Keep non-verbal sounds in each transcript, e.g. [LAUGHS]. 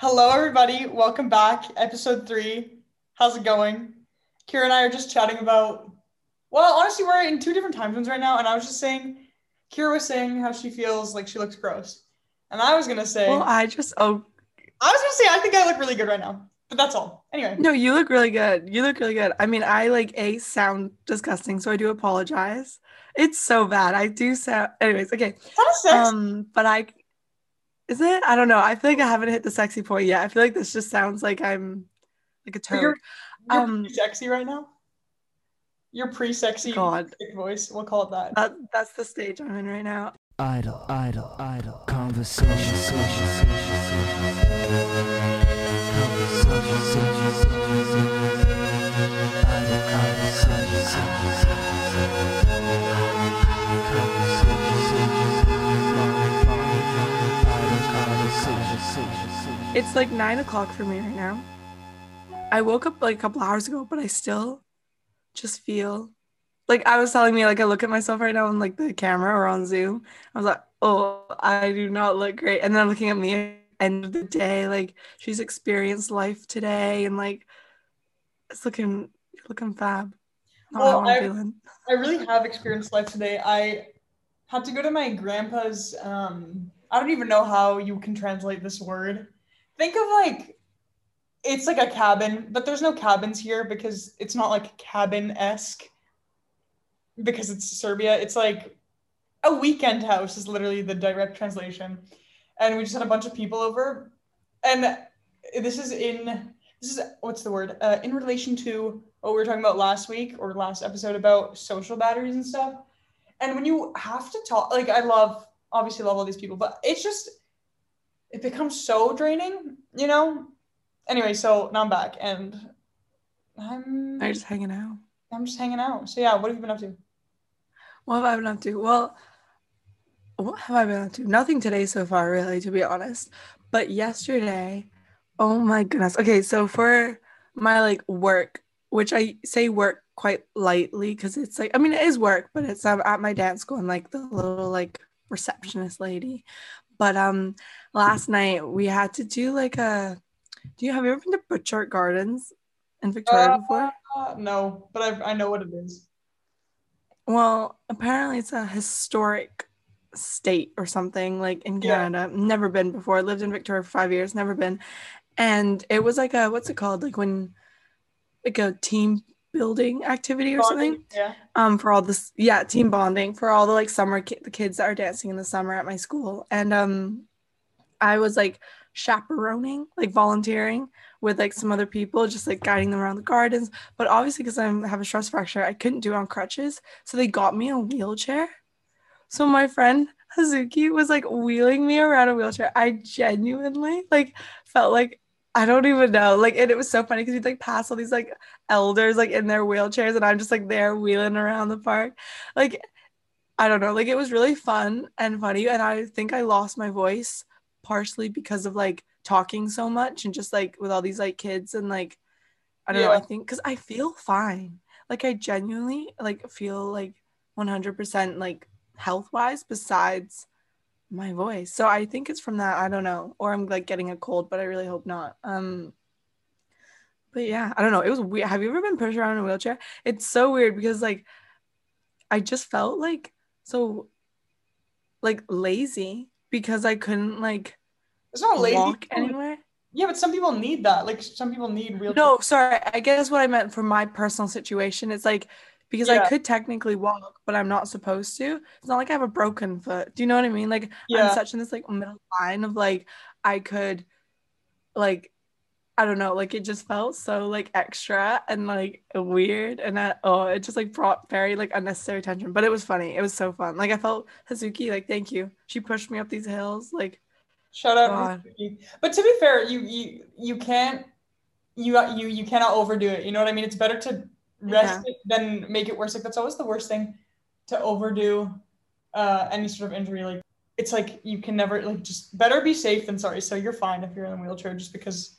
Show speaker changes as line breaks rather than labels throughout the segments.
Hello, everybody. Welcome back. Episode three. How's it going? Kira and I are just chatting about. Well, honestly, we're in two different time zones right now, and I was just saying, Kira was saying how she feels like she looks gross, and I was gonna say,
Well, I just oh
I was gonna say I think I look really good right now, but that's all. Anyway,
no, you look really good. You look really good. I mean, I like a sound disgusting, so I do apologize. It's so bad. I do sound. Anyways, okay. Um, but I is it? I don't know. I feel like I haven't hit the sexy point yet. I feel like this just sounds like I'm like a
But
toad.
you're, you're
um,
sexy right now. You're pre-sexy
God.
voice. We'll call it that.
That, that's the stage I'm in right now.
Idle, idle, idle. Conversation, conversation,
It's like nine o'clock for me right now. I woke up like a couple hours ago, but I still just feel like I was telling me, like I look at myself right now on like the camera or on Zoom. I was like, oh, I do not look great. And then I'm looking at me at the end of the day, like she's experienced life today and like it's looking looking fab. Not
Well, I-. I really have experienced life today. I had to go to my grandpa's. Um, I don't even know how you can translate this word. Think of like, it's like a cabin, but there's no cabins here because it's not like cabin esque. Because it's Serbia, it's like a weekend house is literally the direct translation, and we just had a bunch of people over, and this is in this is what's the word uh, in relation to what we were talking about last week or last episode about social batteries and stuff. And when you have to talk, like I love, obviously love all these people, but it's just, it becomes so draining, you know? Anyway, so now I'm back and I'm,
I'm just hanging out.
I'm just hanging out. So yeah, what have you been up to?
What have I been up to? Well, what have I been up to? Nothing today so far, really, to be honest. But yesterday, oh my goodness. Okay, so for my like work, which I say work quite lightly because it's like, I mean, it is work, but it's um, at my dance school. I'm like the little like receptionist lady. But um, last night we had to do like a. Do you have you ever been to Butchart Gardens in Victoria
Uh,
before?
Uh, no, but I, I know what it is.
Well, apparently it's a historic state or something like in
Yeah.
Canada. Never been before. Lived in Victoria for five years, never been. And it was like a what's it called? Like when like a team building activity or something.
Yeah.
Um for all this yeah, team bonding for all the like summer ki- the kids that are dancing in the summer at my school. And um I was like chaperoning, like volunteering with like some other people, just like guiding them around the gardens. But obviously, because I have a stress fracture, I couldn't do it on crutches. So they got me a wheelchair. So my friend Hazuki was like wheeling me around a wheelchair. I genuinely like felt like I don't even know. Like, and it was so funny because we'd like pass all these like elders like in their wheelchairs, and I'm just like there wheeling around the park. Like, I don't know. Like, it was really fun and funny. And I think I lost my voice partially because of like talking so much and just like with all these like kids and like I don't know. I think because I feel fine. Like I genuinely like feel like 100% like health wise besides my voice. So I think it's from that. I don't know. Or I'm like getting a cold, but I really hope not. Um but yeah, I don't know. It was weird. Have you ever been pushed around in a wheelchair? It's so weird because like I just felt like so like lazy because I couldn't like
It's not lazy.
walk anywhere.
Yeah, but some people need that. Like some people need real.
No, sorry. I guess what I meant for my personal situation is like because
Yeah.
I could technically walk, but I'm not supposed to. It's not like I have a broken foot. Do you know what I mean? Like
Yeah.
I'm such in this like middle line of like I could like I don't know, like it just felt so like extra and like weird and that oh it just like brought very like unnecessary tension. But it was funny. It was so fun. Like I felt Hazuki, like thank you. She pushed me up these hills. Like shut
up. But to be fair, you you you can't you you you cannot overdo it. You know what I mean? It's better to rest it than make it worse. Like that's always the worst thing to overdo uh, any sort of injury. Like it's like you can never like just better be safe than sorry. So you're fine if you're in a wheelchair, just because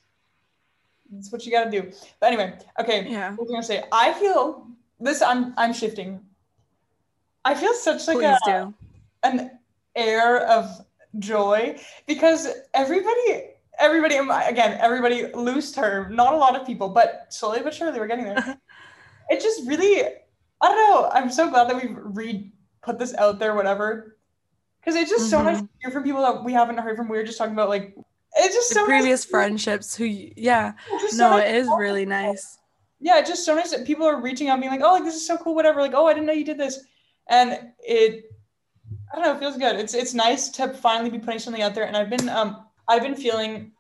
that's what you got to do. But anyway, okay.
yeah.
What was I gonna say? I feel this. I'm I'm shifting. I feel such like
Please
a
do.
an air of joy because everybody everybody again, everybody loose term, not a lot of people, but slowly but surely we're getting there. [LAUGHS] it just really, I don't know. I'm so glad that we've re put this out there, whatever. Because it's just so nice to hear from people that we haven't heard from. We were just talking about like it's just
The
so
previous
nice.
friendships who yeah.
Just so
No,
nice
it is really nice.
yeah, it's just so nice that people are reaching out, being like, "Oh, like this is so cool, whatever." Like, "Oh, I didn't know you did this," and it, I don't know, it feels good. It's it's nice to finally be putting something out there, and I've been um I've been feeling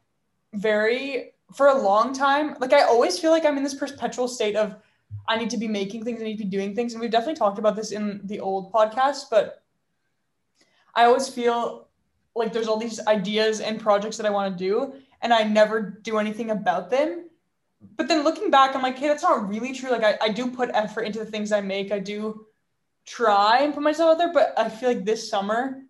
very for a long time. Like I always feel like I'm in this perpetual state of I need to be making things, I need to be doing things, and we've definitely talked about this in the old podcast, but I always feel like there's all these ideas and projects that I want to do, and I never do anything about them but then looking back, I'm like, hey, that's not really true. Like I, I do put effort into the things I make. I do try and put myself out there, but I feel like this summer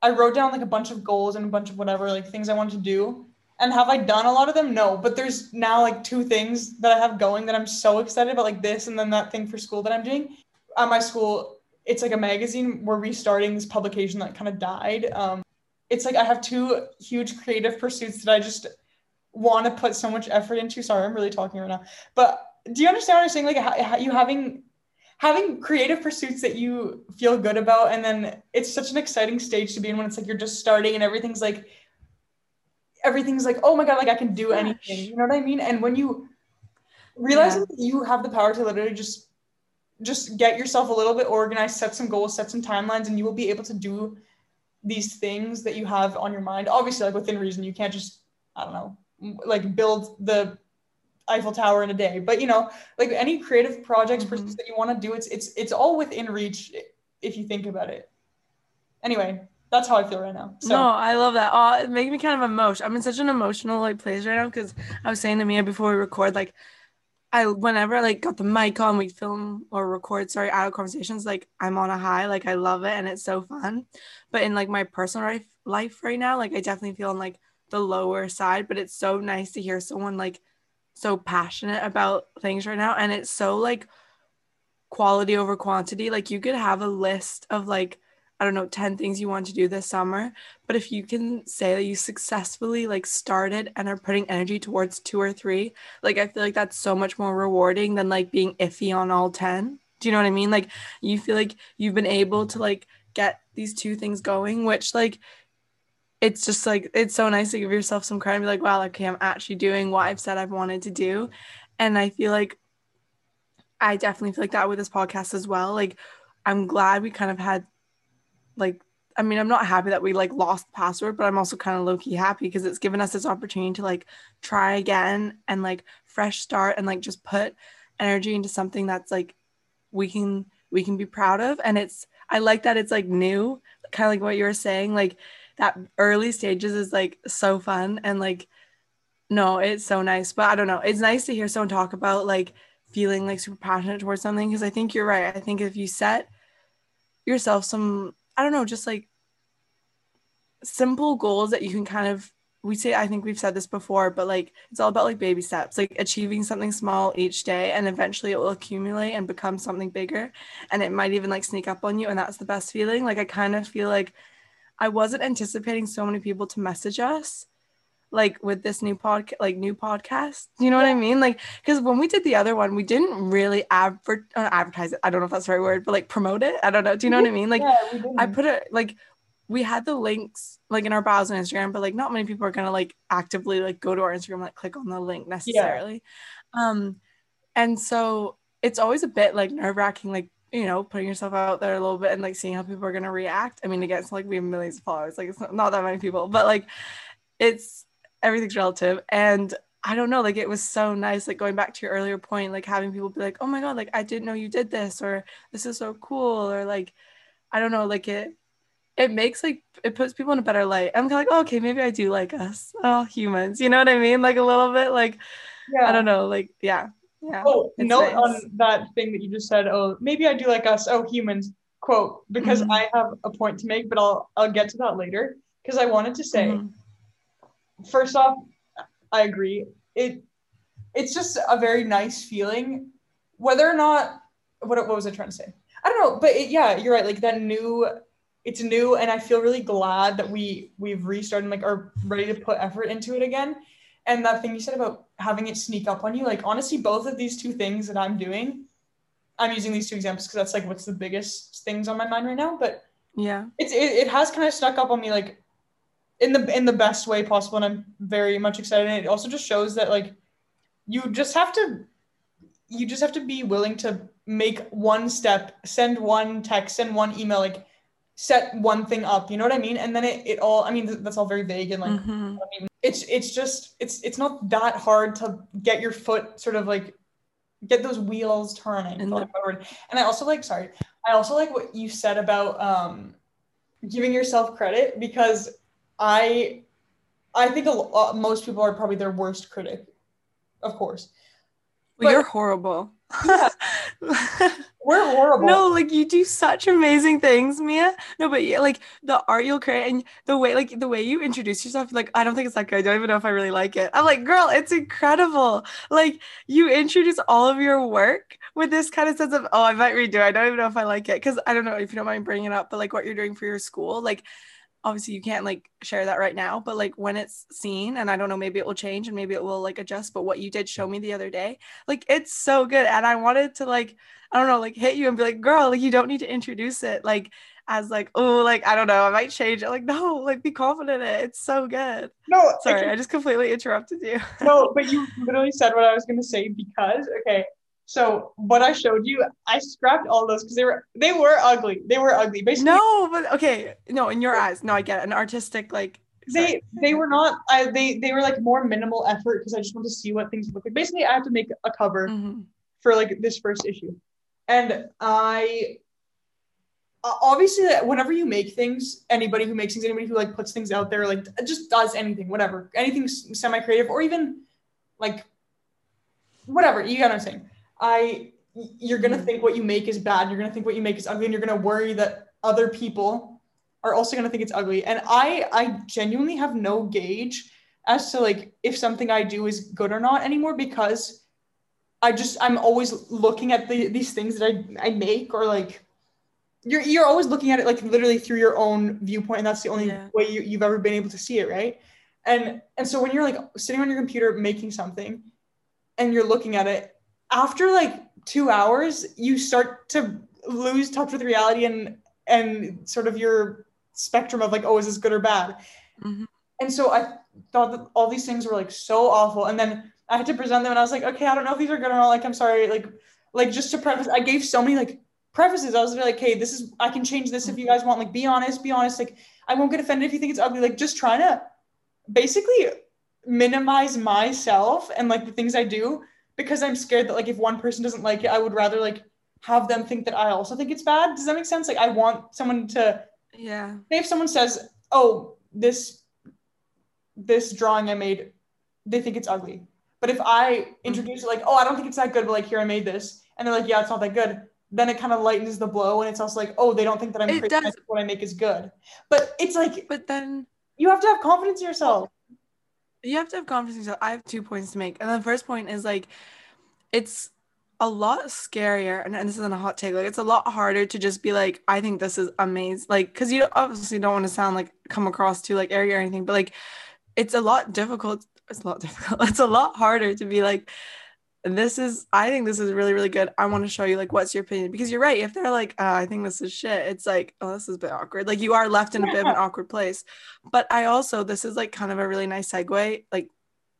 I wrote down like a bunch of goals and a bunch of whatever, like things I want to do. And have I done a lot of them? No. But there's now like two things that I have going that I'm so excited about, like this and then that thing for school that I'm doing. At my school, it's like a magazine. We're restarting this publication that kind of died. Um, it's like I have two huge creative pursuits that I just want to put so much effort into. Sorry, I'm really talking right now. But do you understand what I'm saying? Like you having having creative pursuits that you feel good about, and then it's such an exciting stage to be in when it's like you're just starting and everything's like everything's like oh my god, like I can do anything. You know what I mean? And when you realizing that you have the power to literally just just get yourself a little bit organized, set some goals, set some timelines, and you will be able to do these things that you have on your mind. Obviously, like within reason, you can't just I don't know like build the Eiffel Tower in a day. But you know, like any creative projects
Mhm.
that you want to do, it's it's it's all within reach if you think about it. Anyway, that's how I feel right now. So
no, I love that. Oh, it makes me kind of emotional. I'm in such an emotional like place right now because I was saying to Mia before we record, like I whenever I, like got the mic on, we film or record, sorry, out of conversations, like I'm on a high, like I love it and it's so fun. But in like my personal life life right now, like I definitely feel on like the lower side, but it's so nice to hear someone like so passionate about things right now. And it's so like quality over quantity. Like you could have a list of like I don't know, 10 things you want to do this summer. But if you can say that you successfully like started and are putting energy towards two or three, like I feel like that's so much more rewarding than like being iffy on all 10. Do you know what I mean? Like you feel like you've been able to like get these two things going, which like it's just like it's so nice to give yourself some credit and be like, wow, okay, I'm actually doing what I've said I've wanted to do. And I feel like I definitely feel like that with this podcast as well. Like I'm glad we kind of had like I mean, I'm not happy that we like lost the password, but I'm also kind of low key happy because it's given us this opportunity to like try again and like fresh start and like just put energy into something that's like we can we can be proud of. And it's I like that it's like new, kind of like what you were saying, like that early stages is like so fun and like no, it's so nice. But I don't know. It's nice to hear someone talk about like feeling like super passionate towards something because I think you're right. I think if you set yourself some I don't know, just like simple goals that you can kind of we say I think we've said this before, but like it's all about like baby steps, like achieving something small each day and eventually it will accumulate and become something bigger and it might even like sneak up on you and that's the best feeling. Like I kind of feel like I wasn't anticipating so many people to message us like with this new podcast like new podcast you know what i mean like because when we did the other one we didn't really adver- uh, advertise it i don't know if that's the right word but like promote it i don't know do you know what i mean like
yeah.
I put it like we had the links like in our bios on Instagram, but like not many people are gonna like actively like go to our Instagram like click on the link necessarily. yeah. Um and so it's always a bit like nerve wracking, like you know, putting yourself out there a little bit and like seeing how people are gonna react. I mean, again, it's like we have millions of followers, like it's not that many people, but like it's everything's relative. And I don't know, like it was so nice, like going back to your earlier point, like having people be like, oh my God, like I didn't know you did this, or this is so cool, or like I don't know, like it it makes like it puts people in a better light. I'm kind of like, oh, okay, maybe I do like us, oh humans, you know what I mean? Like a little bit, like
yeah.
I don't know, like yeah, yeah.
Oh, note
nice.
on that thing that you just said. Oh, maybe I do like us. Oh, humans. Quote because
Mhm.
I have a point to make, but I'll I'll get to that later. Because I wanted to say,
Mhm.
First off, I agree. It it's just a very nice feeling, whether or not what what was I trying to say? I don't know, but it, yeah, you're right. Like that new, it's new and I feel really glad that we we've restarted like are ready to put effort into it again. And that thing you said about having it sneak up on you, like honestly, both of these two things that I'm doing, I'm using these two examples because that's like what's the biggest things on my mind right now. But
Yeah.
it's it, it has kind of stuck up on me like in the in the best way possible and i'm very much excited and it also just shows that like you just have to you just have to be willing to make one step send one text send one email like set one thing up you know what i mean and then it, it all i mean th- that's all very vague and like
Mhm.
I mean, it's it's just it's it's not that hard to get your foot sort of like get those wheels turning
And
for lack of a better word. and i also like sorry i also like what you said about um giving yourself credit because i i think a lot, uh, most people are probably their worst critic of course
Well,
But-
you're horrible. [LAUGHS]
we're horrible
no, like you do such amazing things, Mia. No, but yeah, like the art you'll create and the way, like the way you introduce yourself, like I don't think it's that good. I don't even know if I really like it. I'm like, girl, it's incredible. Like you introduce all of your work with this kind of sense of, oh, I might redo it. I don't even know if I like it because I don't know if you don't mind bringing it up, but like what you're doing for your school, like obviously you can't like share that right now but like when it's seen and i don't know maybe it will change and maybe it will like adjust but what you did show me the other day like it's so good and i wanted to like i don't know like hit you and be like girl like you don't need to introduce it like as like oh like i don't know i might change it like no like be confident in it it's so good
no I
sorry
can-
i just completely interrupted you
no, but [LAUGHS] you literally said what I was gonna say because okay. So what I showed you, I scrapped all those because they were they were ugly. They were ugly. Basically,
no but okay no in your eyes no i get it. an artistic like
they they were not. I they they were like more minimal effort because I just wanted to see what things look like. Basically, I had to make a cover
Mhm.
for like this first issue, and I obviously whenever you make things, anybody who makes things, anybody who like puts things out there, like just does anything, whatever, anything semi creative or even like whatever. You get what I'm saying? I you're gonna think what you make is bad. You're gonna think what you make is ugly, and you're gonna worry that other people are also gonna think it's ugly. And I I genuinely have no gauge as to like if something I do is good or not anymore because I just I'm always looking at the these things that I I make or like you're you're always looking at it like literally through your own viewpoint and that's the only
Yeah.
way you, you've ever been able to see it right and and so when you're like sitting on your computer making something and you're looking at it after like two hours you start to lose touch with reality and and sort of your spectrum of like oh is this good or bad?
Mhm.
and so i thought that all these things were like so awful. And then i had to present them and i was like okay i don't know if these are good or not. Like i'm sorry. Like like just to preface i gave so many like prefaces. I was like hey this is i can change this if you guys want. Like be honest be honest. Like i won't get offended if you think it's ugly. Like just trying to basically minimize myself and like the things i do because i'm scared that like if one person doesn't like it i would rather like have them think that i also think it's bad. Does that make sense? Like i want someone to
yeah.
If someone says, "Oh, this this drawing I made, they think it's ugly," but if I mm-hmm. introduce it like, "Oh, I don't think it's that good," but like here I made this, and they're like, "Yeah, it's not that good," then it kind of lightens the blow, and it's also like, "Oh, they don't think that I'm
It
crazy. What I make is good," but it's like
but then
you have to have confidence in yourself.
You have to have yourself. I have two points to make. And the first point is like it's a lot scarier and, and this isn't a hot take like it's a lot harder to just be like i think this is amazing like because you obviously don't want to sound like come across too like arrogant or anything but like it's a lot difficult it's a lot [LAUGHS] difficult it's a lot harder to be like this is i think this is really really good. I want to show you like what's your opinion? Because you're right if they're like uh, i think this is shit it's like oh this is a bit awkward. Like you are left in a bit of an awkward place. But i also this is like kind of a really nice segue like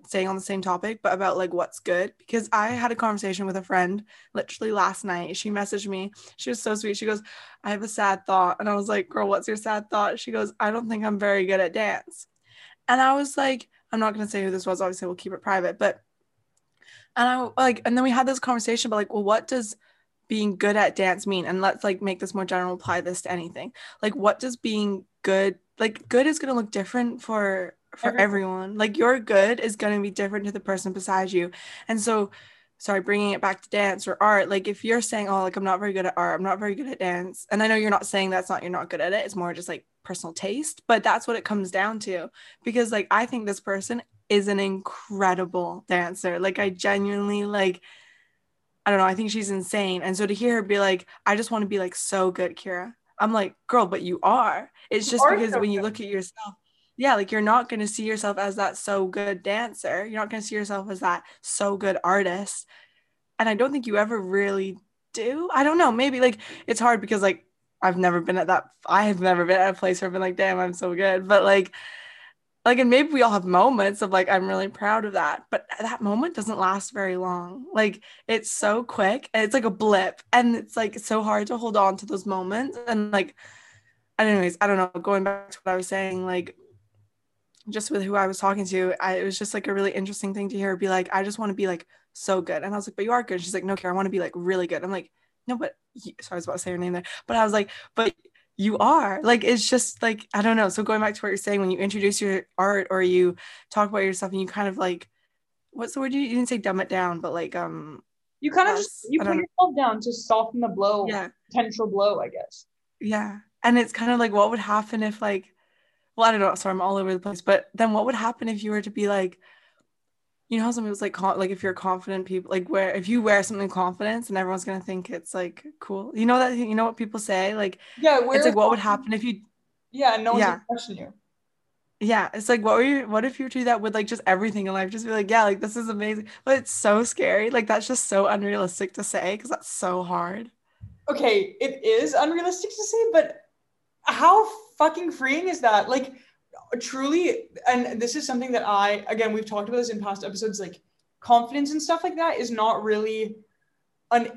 staying on the same topic but about like what's good. Because i had a conversation with a friend literally last night. She messaged me. She was so sweet. She goes i have a sad thought. And i was like girl what's your sad thought? She goes i don't think i'm very good at dance. And i was like i'm not going to say who this was. Obviously we'll keep it private. But and i like and then we had this conversation about like well what does being good at dance mean? And let's like make this more general apply this to anything. Like what does being good like good is going to look different for for
Everyone.
everyone. Like your good is going to be different to the person beside you. And so sorry bringing it back to dance or art like if you're saying oh like i'm not very good at art i'm not very good at dance and i know you're not saying that's not you're not good at it it's more just like personal taste but that's what it comes down to. Because like i think this person is an incredible dancer like i genuinely like I don't know. I think she's insane. And so to hear her be like, I just want to be like so good, Kira. I'm like, girl, but you are. It's just because
so
when you look at yourself, yeah, like you're not going to see yourself as that so good dancer. You're not going to see yourself as that so good artist. And I don't think you ever really do. I don't know. Maybe like it's hard because like I've never been at that. I have never been at a place where I've been like, damn, I'm so good. But like, like, and maybe we all have moments of like, I'm really proud of that. But that moment doesn't last very long. Like, it's so quick and it's like a blip. And it's like so hard to hold on to those moments. And like, anyways, I don't know. Going back to what I was saying, like, just with who I was talking to, I, it was just like a really interesting thing to hear be like, I just want to be like so good. And I was like, but you are good. She's like, no, care I want to be like really good. I'm like, no, but so I was about to say her name there, but I was like, but you are like, it's just like, I don't know. So going back to what you're saying, when you introduce your art or you talk about yourself and you kind of like, what's the word you, you didn't say dumb it down, but like, um,
You kind of just you put
know.
yourself down to soften the blow,
yeah,
potential blow, I guess.
yeah. And it's kind of like, what would happen if like, well, I don't know. Sorry, I'm all over the place. But then what would happen if you were to be like, you know how some was like, like if you're confident people, like where if you wear something confidence and everyone's gonna think it's like cool. You know that you know what people say, like
Yeah,
it's like what would happen if you,
Yeah, no one's
Yeah.
question you.
yeah, it's like what were you, what if you do that with like just everything in life? Just be like, yeah, like this is amazing, but it's so scary. Like that's just so unrealistic to say because that's so hard.
Okay, it is unrealistic to say, but how fucking freeing is that? Like, truly, and this is something that I, again, we've talked about this in past episodes, like confidence and stuff like that is not really an,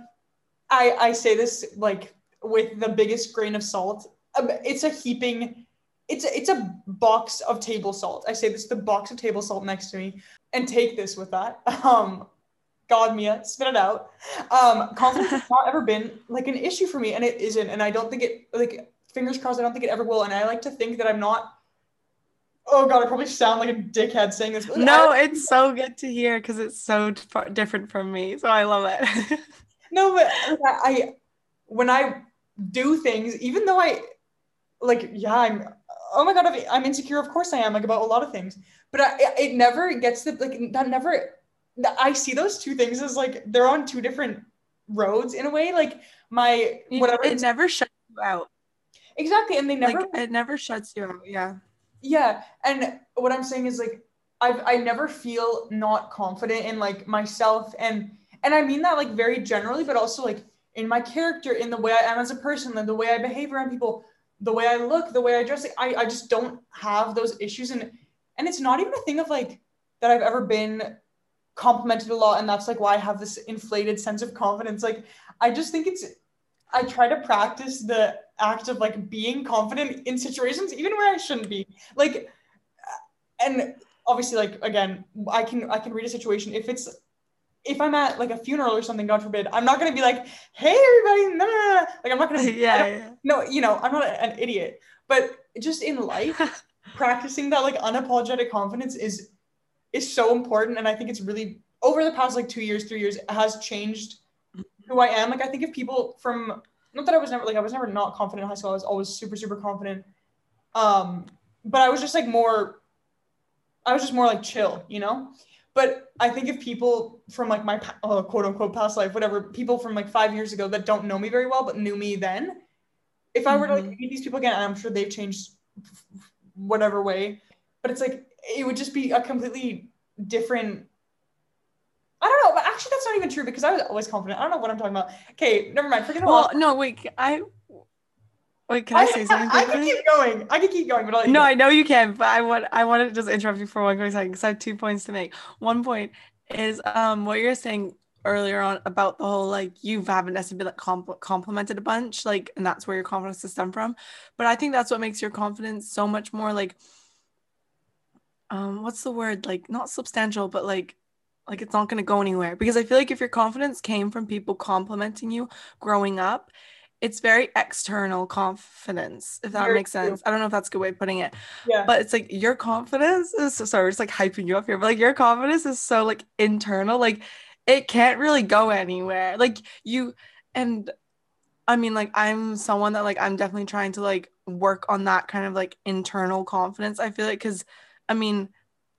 I, I say this like with the biggest grain of salt. Um, It's a heaping, it's a, it's a box of table salt. I say this, the box of table salt next to me, and take this with that. [LAUGHS] Um, God, Mia, spit it out. Um, confidence has not ever been like an issue for me, and it isn't. And I don't think it like fingers crossed. I don't think it ever will. And I like to think that I'm not. Oh God, I probably sound like a dickhead saying this.
No, it's so good to hear because it's so dif- different from me. So I love it. [LAUGHS]
no, but I, when I do things, even though I like, yeah, I'm. Oh my God, I'm- I'm insecure. Of course I am. Like about a lot of things, but I, it never gets the like that. Never. I see those two things as like they're on two different roads in a way. Like my whatever.
it never shuts you out.
exactly, and they never
like it never shuts you out. Yeah.
Yeah, and what I'm saying is like I've I never feel not confident in like myself and and I mean that like very generally, but also like in my character, in the way I am as a person, the way I behave around people, the way I look, the way I dress. Like, I I just don't have those issues, and and it's not even a thing of like that I've ever been complimented a lot, and that's like why I have this inflated sense of confidence. Like I just think it's I try to practice the act of like being confident in situations even where I shouldn't be. Like uh, and obviously like again, I can I can read a situation if it's if I'm at like a funeral or something, God forbid, I'm not gonna be like, "Hey, everybody!" No, no, no. Like I'm not gonna. [LAUGHS]
Yeah, yeah.
No, you know, I'm not an idiot. But just in life, [LAUGHS] practicing that like unapologetic confidence is is so important, and I think it's really over the past like two years, three years, it has changed who I am. Like I think if people from not that I was never like I was never not confident in high school. I was always super super confident. Um, but I was just like more. I was just more like chill, you know. But I think if people from like my uh, quote unquote past life, whatever, people from like five years ago that don't know me very well but knew me then, if I were to like
Mhm.
meet these people again, I'm sure they've changed whatever way, but it's like it would just be a completely different. I don't know, but actually that's not even true because I was always confident. I don't know what I'm talking about. Okay, never mind. Forget about.
Well, no, wait. I wait. Can I, say something?
I can keep going. I can keep going, but I'll
No,
go.
I know you can, but I want I want to just interrupt you for one quick second because I have two points to make. One point is um what you're saying earlier on about the whole like you haven't necessarily been like compl- complimented a bunch, like, and that's where your confidence has stemmed from. But I think that's what makes your confidence so much more like um what's the word like not substantial, but like like it's not going to go anywhere because I feel like if your confidence came from people complimenting you growing up, it's very external confidence, if that
Very
makes
true.
sense. I don't know if that's a good way of putting it,
Yeah.
but it's like your confidence is so sorry, just like hyping you up here, but like your confidence is so like internal, like it can't really go anywhere. Like you and I mean, like I'm someone that like I'm definitely trying to like work on that kind of like internal confidence. I feel like because I mean,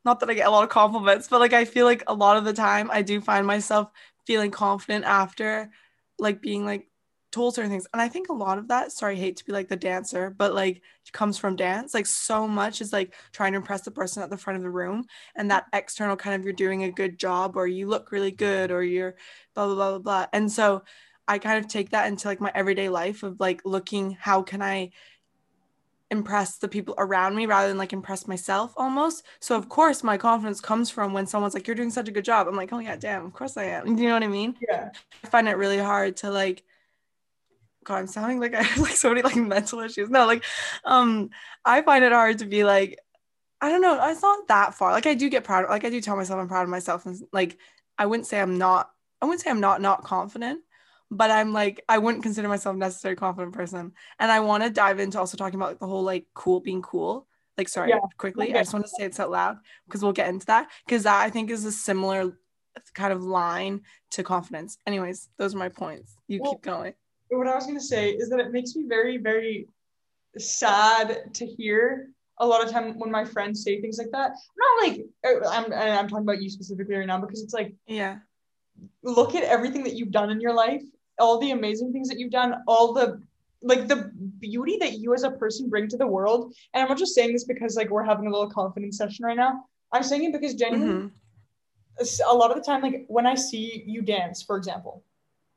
not that I get a lot of compliments, but like I feel like a lot of the time I do find myself feeling confident after like being like told certain things. And I think a lot of that, sorry, I hate to be like the dancer, but like comes from dance. Like so much is like trying to impress the person at the front of the room. And that external kind of you're doing a good job or you look really good or you're blah blah blah blah blah. And so I kind of take that into like my everyday life of like looking how can I impress the people around me rather than like impress myself almost. So of course my confidence comes from when someone's like, You're doing such a good job. I'm like, Oh yeah, damn, of course I am. You know what I mean?
Yeah.
I find it really hard to like God, I'm sounding like I [LAUGHS] have like so many like mental issues. No, like um I find it hard to be like, I don't know, it's not that far. Like I do get proud, like I do tell myself I'm proud of myself and like I wouldn't say I'm not I wouldn't say I'm not not confident, but I'm like I wouldn't consider myself a necessarily confident person. And I want to dive into also talking about like, the whole like cool being cool. Like sorry,
Yeah.
quickly.
Okay.
I just want to say it out loud because we'll get into that because that I think is a similar kind of line to confidence. Anyways, those are my points. You
Well,
keep going.
what I was gonna say is that it makes me very, very sad to hear a lot of time when my friends say things like that. Not like uh, I'm, I'm talking about you specifically right now because it's like
Yeah.
look at everything that you've done in your life, all the amazing things that you've done, all the like the beauty that you as a person bring to the world. And I'm not just saying this because like we're having a little confidence session right now. I'm saying it because genuinely
Mhm.
a lot of the time, like when I see you dance, for example,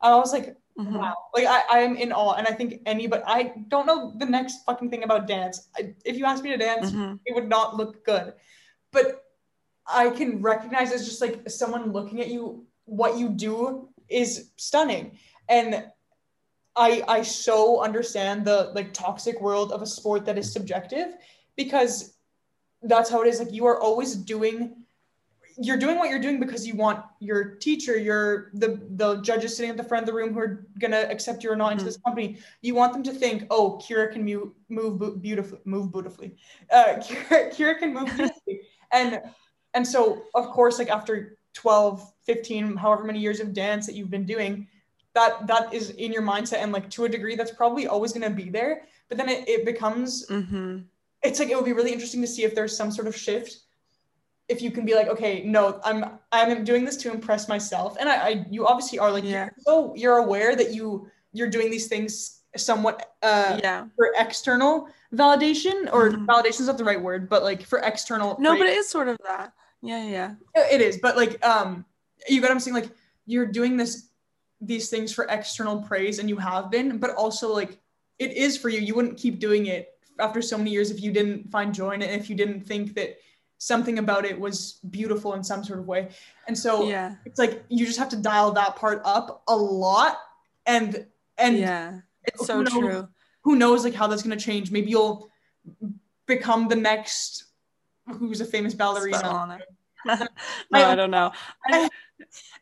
I was like,
Mhm.
wow, like I, I'm in awe. And I think any, but I don't know the next fucking thing about dance. I, if you ask me to dance,
Mhm.
it would not look good. But I can recognize as just like someone looking at you, what you do is stunning. And I I so understand the like toxic world of a sport that is subjective because that's how it is. Like you are always doing you're doing what you're doing because you want your teacher, your the the judges sitting at the front of the room who are gonna accept you or not into
Mhm.
this company. You want them to think, oh, Kira can move move beautifully, move beautifully. Uh, [LAUGHS] Kira, Kira can move beautifully, and and so of course, like after 12, 15, however many years of dance that you've been doing, that that is in your mindset, and like to a degree, that's probably always gonna be there. But then it, it becomes
Mhm.
it's like it would be really interesting to see if there's some sort of shift if you can be like okay no i'm i'm doing this to impress myself and i, I you obviously are like
Yeah.
you're so you're aware that you you're doing these things somewhat uh
yeah.
for external validation or
Mhm.
validation is not the right word but like for external
No, but it is sort of that. Yeah, yeah.
it is but like um you got what i'm saying like you're doing this these things for external praise and you have been but also like it is for you you wouldn't keep doing it after so many years if you didn't find joy in it if you didn't think that something about it was beautiful in some sort of way and so
yeah.
it's like you just have to dial that part up a lot and and
yeah. It's so
knows?
true.
who knows like how that's going to change maybe you'll become the next who's a famous ballerina [LAUGHS]
no, I don't know. I,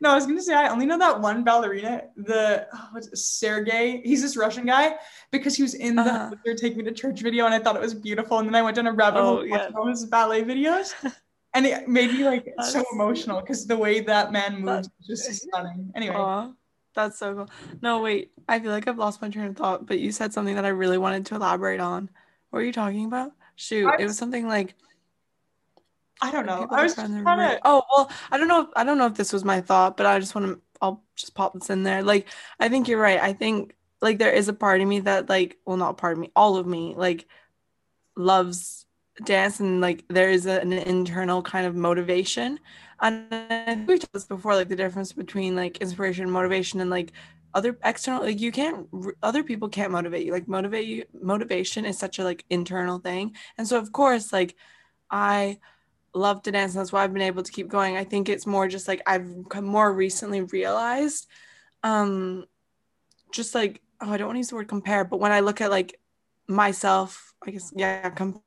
No, I was gonna say I only know that one ballerina, the oh, what's Sergey. He's this Russian guy because he was in the
Uh-huh.
"Your Take Me to Church" video, and I thought it was beautiful. And then I went down a rabbit
Oh,
hole
yeah.
watching all his ballet videos, [LAUGHS] and it made me like so emotional because the way that man moves is just [LAUGHS] stunning. Anyway,
Aw, that's so cool. No, wait. I feel like I've lost my train of thought, but you said something that I really wanted to elaborate on. What were you talking about? Shoot, it was- something like
I don't know. I was trying to.
Oh well, I don't know. If, I don't know if this was my thought, but I just want to. I'll just pop this in there. Like, I think you're right. I think like there is a part of me that like, well, not part of me, all of me like loves dance, and like there is a- an internal kind of motivation. And I think we've talked this before, like the difference between like inspiration, and motivation, and like other external. Like you can't, other people can't motivate you. Like motivate you. Motivation is such a like internal thing, and so of course, like I love to dance that's why I've been able to keep going. I think it's more just like I've more recently realized um just like oh I don't want to use the word compare but when I look at like myself I guess yeah com-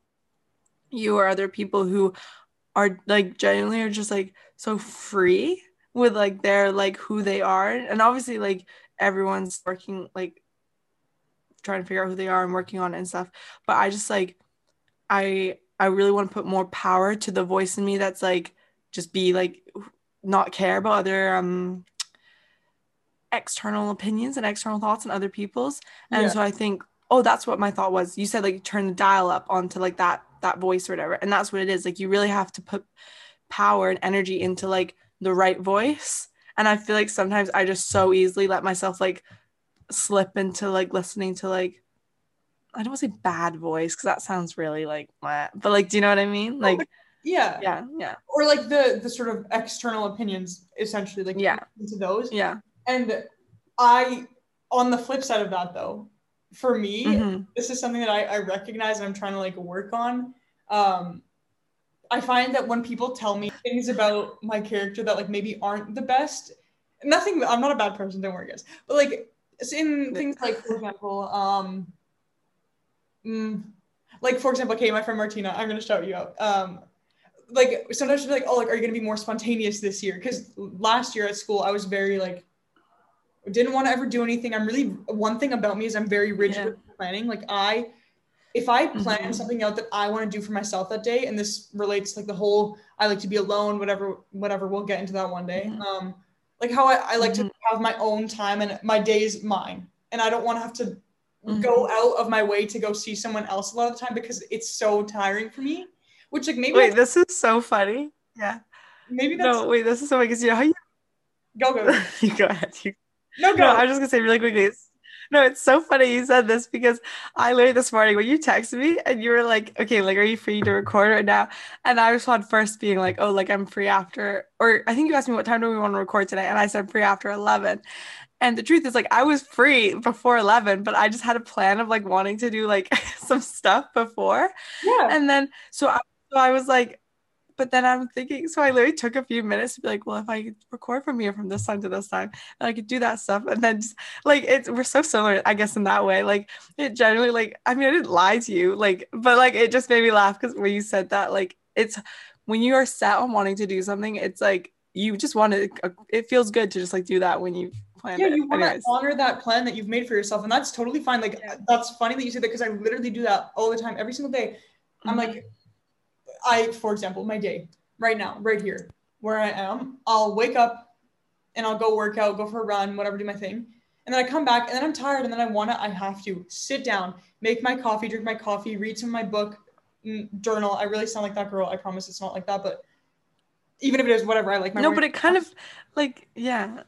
you or other people who are like genuinely are just like so free with like their like who they are and obviously like everyone's working like trying to figure out who they are and working on it and stuff but I just like I I really want to put more power to the voice in me that's like just be like not care about other um external opinions and external thoughts and other people's. And
Yeah.
so I think oh that's what my thought was. You said like turn the dial up onto like that that voice or whatever. And that's what it is. Like you really have to put power and energy into like the right voice. And I feel like sometimes I just so easily let myself like slip into like listening to like I don't want to say bad voice because that sounds really like meh, but like do you know what I mean? Like
yeah.
yeah, yeah,
Or like the the sort of external opinions, essentially, like
Yeah.
into those.
yeah.
And I, on the flip side of that, though, for me,
Mhm.
this is something that I, I recognize and I'm trying to like work on. Um, I find that when people tell me things about my character that like maybe aren't the best, nothing. I'm not a bad person. Don't worry, guys. But like in things like, for example, um, mm, like for example, okay, my friend Martina, I'm gonna shout you out. Um, like sometimes she'll be like, oh, like, are you gonna be more spontaneous this year? Because last year at school, I was very like, didn't want to ever do anything. I'm really one thing about me is I'm very rigid
Yeah.
with planning. Like I, if I plan
Mhm.
something out that I want to do for myself that day, and this relates like the whole I like to be alone, whatever, whatever. We'll get into that one day.
Mhm.
Um, like how I, I like
Mhm.
to have my own time and my day is mine, and I don't want to have to
Mm-hmm.
go out of my way to go see someone else a lot of the time because it's so tiring for me. Which like maybe
Wait, this is so funny. Yeah.
maybe that's
No, wait, this is so funny because you know how you,
go go [LAUGHS]
you go ahead. You
no go.
No, I was just gonna say really quickly. No, it's so funny you said this because I learned this morning when you texted me and you were like, "Okay, like, are you free to record right now?" And I responded first, being like, "Oh, like I'm free after," or I think you asked me what time do we want to record today, and I said free after eleven. And the truth is, like, I was free before eleven, but I just had a plan of like wanting to do like [LAUGHS] some stuff before,
yeah.
and then so I, so I was like, but then I'm thinking, so I literally took a few minutes to be like, well, if I could record from here from this time to this time, and I could do that stuff, and then just like it's we're so similar, I guess, in that way. Like it generally, like I mean, I didn't lie to you, like, but like it just made me laugh because when you said that, like it's when you are set on wanting to do something, it's like you just want to. It feels good to just like do that when you plan
yeah,
it.
you want to honor that plan that you've made for yourself, and that's totally fine. Like
Yeah.
that's funny that you say that because I literally do that all the time, every single day. I'm
Mhm.
like, I, for example, my day right now, right here, where I am, I'll wake up and I'll go work out, go for a run, whatever, do my thing. And then I come back and then I'm tired and then I want to, I have to sit down, make my coffee, drink my coffee, read some of my book, mm, journal. I really sound like that girl. I promise it's not like that, but even if it is, whatever, I like my
no, but it kind of like yeah,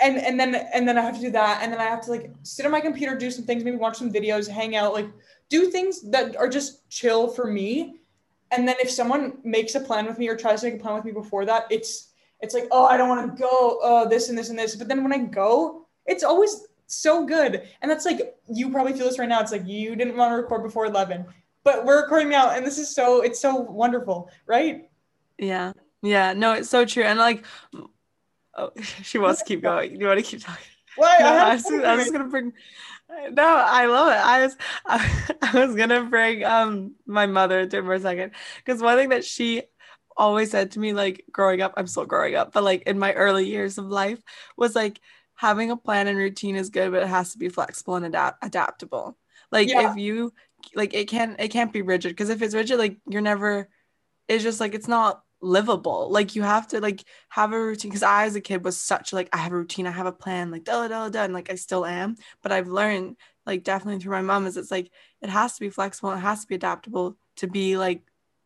and and then and then I have to do that, and then I have to like sit on my computer, do some things, maybe watch some videos, hang out, like do things that are just chill for me. And then if someone makes a plan with me or tries to make a plan with me before that, it's it's like oh I don't want to go, oh this and this and this. But then when I go, it's always so good, and that's like you probably feel this right now. It's like you didn't want to record before eleven, but we're recording now, and this is so it's so wonderful, right?
Yeah. Yeah. No, it's so true. And like, oh, [LAUGHS] she wants to keep going. You want to keep talking?
Why
No,
I
I was, I was just gonna bring. No, I love it. I was, [LAUGHS] I, was gonna bring um my mother it for a second because one thing that she always said to me, like growing up, I'm still growing up, but like in my early years of life, was like having a plan and routine is good, but it has to be flexible and adapt adaptable. Like
Yeah.
if you like, it can't it can't be rigid because if it's rigid, like you're never. It's just like it's not livable. Like you have to like have a routine. Because I, as a kid, was such like I have a routine, I have a plan, like da da da, and like I still am. But I've learned, like definitely through my mom, is it's like it has to be flexible, it has to be adaptable to be like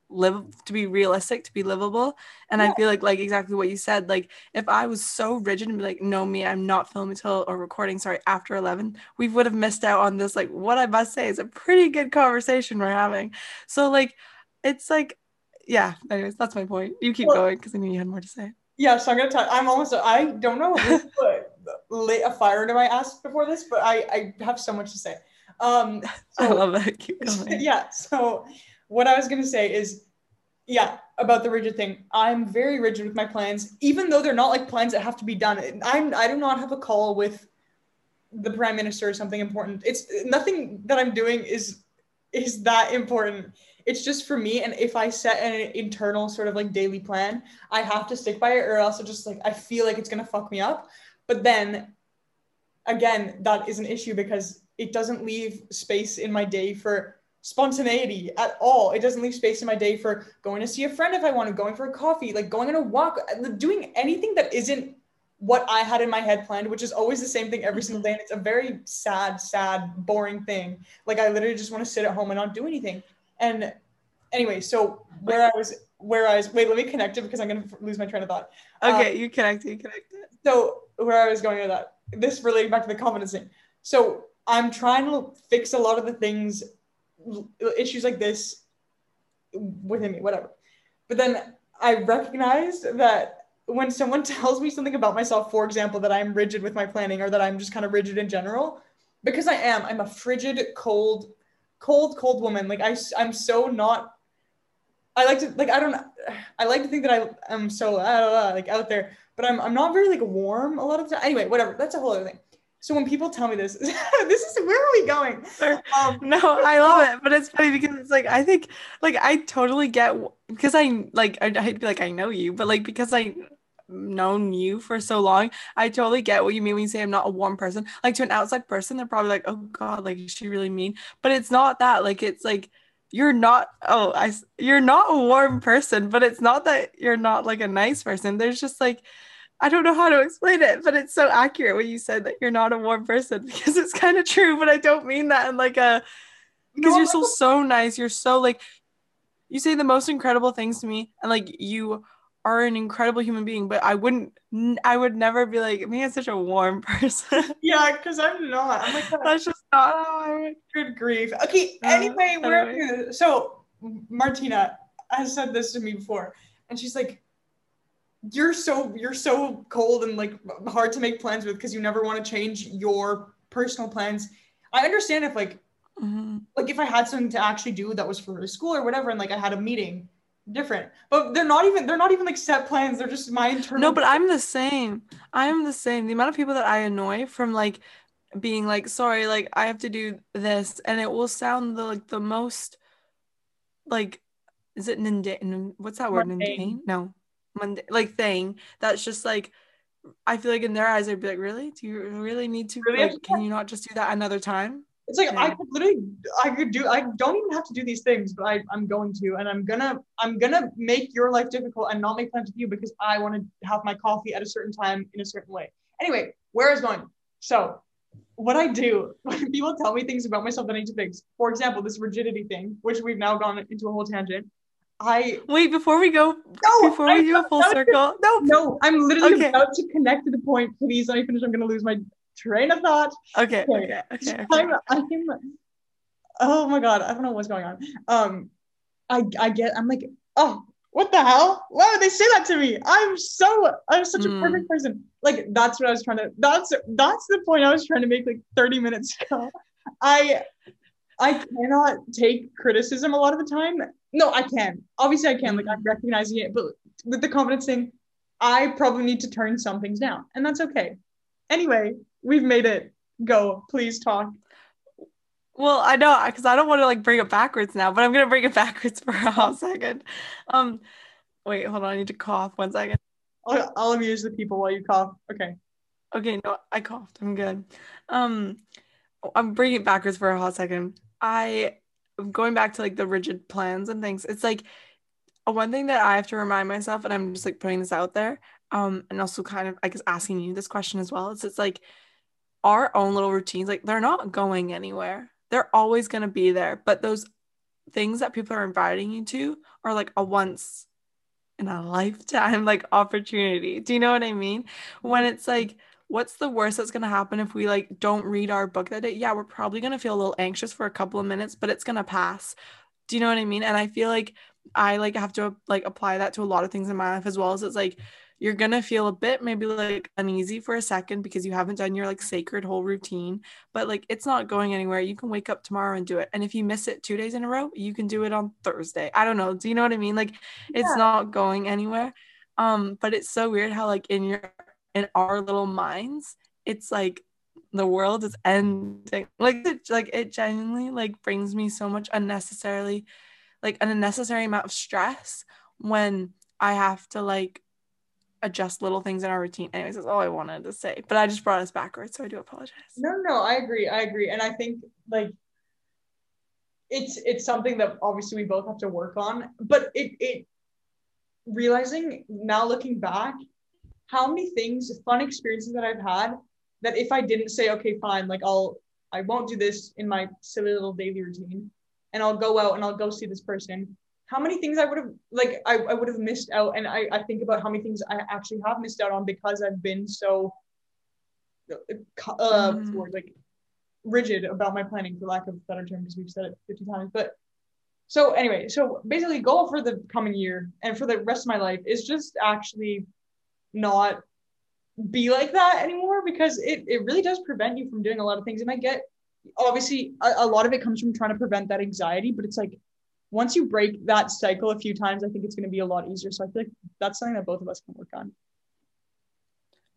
live to be realistic, to be livable. And
Yeah.
I feel like like exactly what you said. Like if I was so rigid and be like, no, me, I'm not filming till or recording, sorry, after eleven, we would have missed out on this. Like what I must say is a pretty good conversation we're having. So like it's like yeah anyways that's my point you keep
Well-
going because i knew you had more to say
Yeah, so I'm gonna talk. I'm almost. I don't know who [LAUGHS] put lit a fire to my ass before this, but I I have so much to say. Um, [LAUGHS]
i love that keep [LAUGHS] going
yeah. So what I was gonna say is, yeah, about the rigid thing. I'm very rigid with my plans, even though they're not like plans that have to be done. I'm I do not have a call with the prime minister or something important. It's nothing that I'm doing is is that important. It's just for me, and if I set an internal sort of like daily plan, I have to stick by it, or else it just like I feel like it's gonna fuck me up. But then again, that is an issue because it doesn't leave space in my day for spontaneity at all. It doesn't leave space in my day for going to see a friend if I want to, going for a coffee, like going on a walk, doing anything that isn't what I had in my head planned, which is always the same thing every single mm-hmm. day. And it's a very sad, sad, boring thing. Like I literally just want to sit at home and not do anything. And anyway, so where I was, where I was, wait, let me connect it because I'm gonna lose my train of thought.
okay uh, you connect you connect it
So where I was going with that, this relating back to the confidence thing. So I'm trying to fix a lot of the things, issues like this within me, whatever. But then I recognized that when someone [LAUGHS] tells me something about myself, for example, that I'm rigid with my planning or that I'm just kind of rigid in general, because I am, I'm a frigid, cold, cold, cold woman. Like I, I'm so not. I like to like I don't. I like to think that I am so uh, like out there, but I'm I'm not very like warm a lot of the time. Anyway, whatever. That's a whole other thing. So when people tell me this, [LAUGHS] this is where are we going?
Um, no, I love it, but it's funny because it's like I think like I totally get because I like I'd, I'd be like I know you, but like because I known you for so long, I totally get what you mean when you say I'm not a warm person. Like to an outside person, they're probably like, oh god, like is she really mean? But it's not that. Like it's like you're not oh I you're not a warm person, but it's not that you're not like a nice person. There's just like I don't know how to explain it, but it's so accurate when you said that you're not a warm person [LAUGHS] because it's kind of true, but I don't mean that in like a because no, you're so so nice. You're so like you say the most incredible things to me and like you are an incredible human being, but I wouldn't, I would never be like, me as such a warm [LAUGHS] person.
yeah, because I'm not. I'm like,
that's just not how I
would. Good grief. Okay, uh, anyway, we're anyway. so Martina has said this to me before, and she's like, you're so you're so cold and like hard to make plans with because you never want to change your personal plans. I understand if like mm-hmm. like if I had something to actually do that was for school or whatever, and like I had a meeting different. But they're not even they're not even like set plans. They're just my internal
no but i'm the same. I'm the same. The amount of people that i annoy from like being like sorry like i have to do this and it will sound the like the most like is it mundane what's that word? Mundane? No. Mundane like thing that's just like i feel like in their eyes they'd be like really? Do you really need to really? like, can you not just do that another time
it's like yeah. I could literally, I could do, I don't even have to do these things, but I, I'm going to, and I'm gonna, I'm gonna make your life difficult and not make plans with you because I want to have my coffee at a certain time in a certain way. Anyway, where is going? So, what I do when [LAUGHS] people tell me things about myself that I need to fix, for example, this rigidity thing, which we've now gone into a whole tangent. I
wait before we go. No, before we I, do a full circle.
no, no, I'm literally okay. about to connect to the point. Please let me finish. I'm gonna lose my train of thought.
Okay. Okay. Okay. okay. I'm,
I'm, oh my god, I don't know what's going on. Um, I I get. I'm like, oh, what the hell? Why would they say that to me? I'm so I'm such a mm. perfect person. Like that's what I was trying to. That's that's the point I was trying to make like 30 minutes ago. I I cannot take criticism a lot of the time. No, I can. Obviously, I can. Like I'm recognizing it, but with the confidence thing, I probably need to turn some things down, and that's okay. Anyway, we've made it. Go, please talk.
Well, I know because I don't want to like bring it backwards now, but I'm gonna bring it backwards [LAUGHS] for a hot second. Um, wait, hold on. I need to cough. One second.
I'll, I'll amuse the people while you cough. Okay.
Okay. No, I coughed. I'm good. Um, I'm bringing it backwards for a hot second. I going back to like the rigid plans and things. It's like one thing that I have to remind myself, and I'm just like putting this out there. Um, and also kind of I guess asking you this question as well. It's it's like our own little routines, like they're not going anywhere. They're always going to be there. But those things that people are inviting you to are like a once in a lifetime like opportunity. Do you know what I mean? When it's like, what's the worst that's going to happen if we like don't read our book that day? Yeah, we're probably going to feel a little anxious for a couple of minutes, but it's going to pass. Do you know what I mean? And I feel like I like have to like apply that to a lot of things in my life as well as it's like you're gonna feel a bit maybe like uneasy for a second because you haven't done your like sacred whole routine but like it's not going anywhere. You can wake up tomorrow and do it and if you miss it two days in a row you can do it on thursday. I don't know. Do you know what i mean? Like yeah. it's not going anywhere. Um but it's so weird how like in your in our little minds it's like the world is ending. [LAUGHS] Like it, like it genuinely like brings me so much unnecessarily like an unnecessary amount of stress when i have to like adjust little things in our routine. Anyways, that's all I wanted to say. But I just brought us backwards, so I do apologize.
No, no, I agree. I agree. And I think like it's it's something that obviously we both have to work on. But it it realizing now looking back how many things, fun experiences that I've had that if I didn't say, okay, fine, like I'll I won't do this in my silly little daily routine and I'll go out and I'll go see this person how many things I would have like I, I would have missed out and I, I think about how many things I actually have missed out on because I've been so uh mm. word, like rigid about my planning, for lack of a better term, because we've said it 50 times. But so anyway, so basically, goal for the coming year and for the rest of my life is just actually not be like that anymore because it, it really does prevent you from doing a lot of things. And I get obviously a, a lot of it comes from trying to prevent that anxiety, but it's like once you break that cycle a few times, I think it's going to be a lot easier. So I feel like that's something that both of us can work on.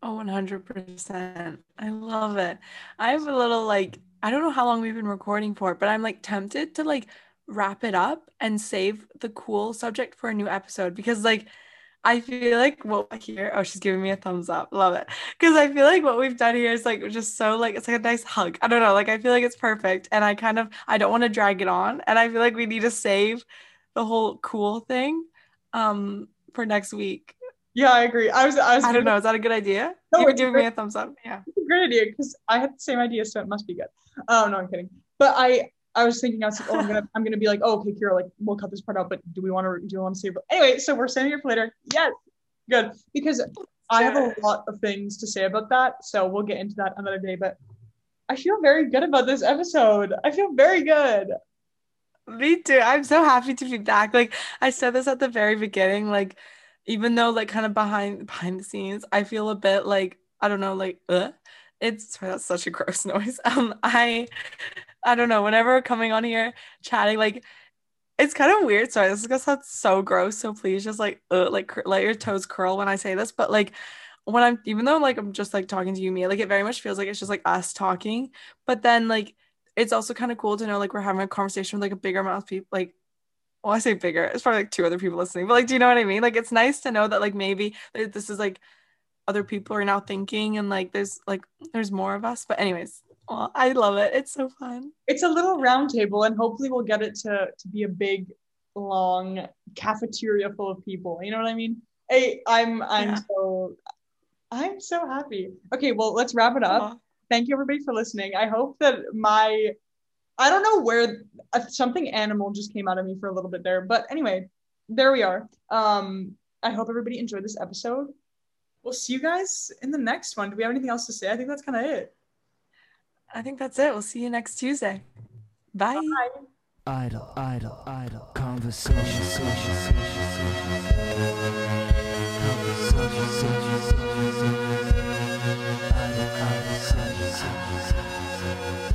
Oh, 100%. I love it. I have a little like, I don't know how long we've been recording for, but I'm like tempted to like wrap it up and save the cool subject for a new episode because like I feel like what here, oh, she's giving me a thumbs up. Love it. Because I feel like what we've done here is like just so like it's like a nice hug. I don't know. Like I feel like it's perfect. And I kind of I don't want to drag it on. And I feel like we need to save the whole cool thing um for next week.
Yeah, I agree. I was I was
I don't know. Is that a good idea?
No,
you were
it's
giving
great.
me a thumbs up. Yeah.
It's a great idea because I had the same idea, so it must be good. Oh no, I'm kidding. But I I was thinking I was like, oh, I'm gonna I'm gonna be like, oh, okay, Kira, like we'll cut this part out, but do we want to do you want to save it? Anyway, so we're saving it for later. Yes, good because I have a lot of things to say about that, so we'll get into that another day. But I feel very good about this episode. I feel very good.
Me too. I'm so happy to be back. Like I said this at the very beginning, like even though like kind of behind behind the scenes, I feel a bit like I don't know, like uh, it's sorry, that's such a gross [LAUGHS] noise. Um, I I don't know. Whenever coming on here chatting, like it's kind of weird. Sorry, this is gonna sound so gross. So please just like uh, like cur- let your toes curl when I say this. But like when I'm even though like I'm just like talking to you, Mia, like it very much feels like it's just like us talking. But then like it's also kind of cool to know like we're having a conversation with like a bigger amount of people like well, I say bigger, it's probably like two other people listening, but like, do you know what I mean? Like, it's nice to know that like maybe this is like other people are now thinking and like there's like there's more of us. But anyways, well, I love it. It's so fun.
It's a little round table, and hopefully we'll get it to to be a big, long cafeteria full of people. You know what I mean? Hey, I'm I'm
Yeah.
so I'm so happy. Okay, well, let's wrap it up.
Aw.
thank you everybody for listening. I hope that my I don't know where uh, something animal just came out of me for a little bit there, but anyway, there we are. Um, I hope everybody enjoyed this episode. We'll see you guys in the next one. Do we have anything else to say? I think that's kind of it.
I think that's it. We'll see you next Tuesday. Bye.
Bye.
Conversation, Conversation, conversation, Conversation.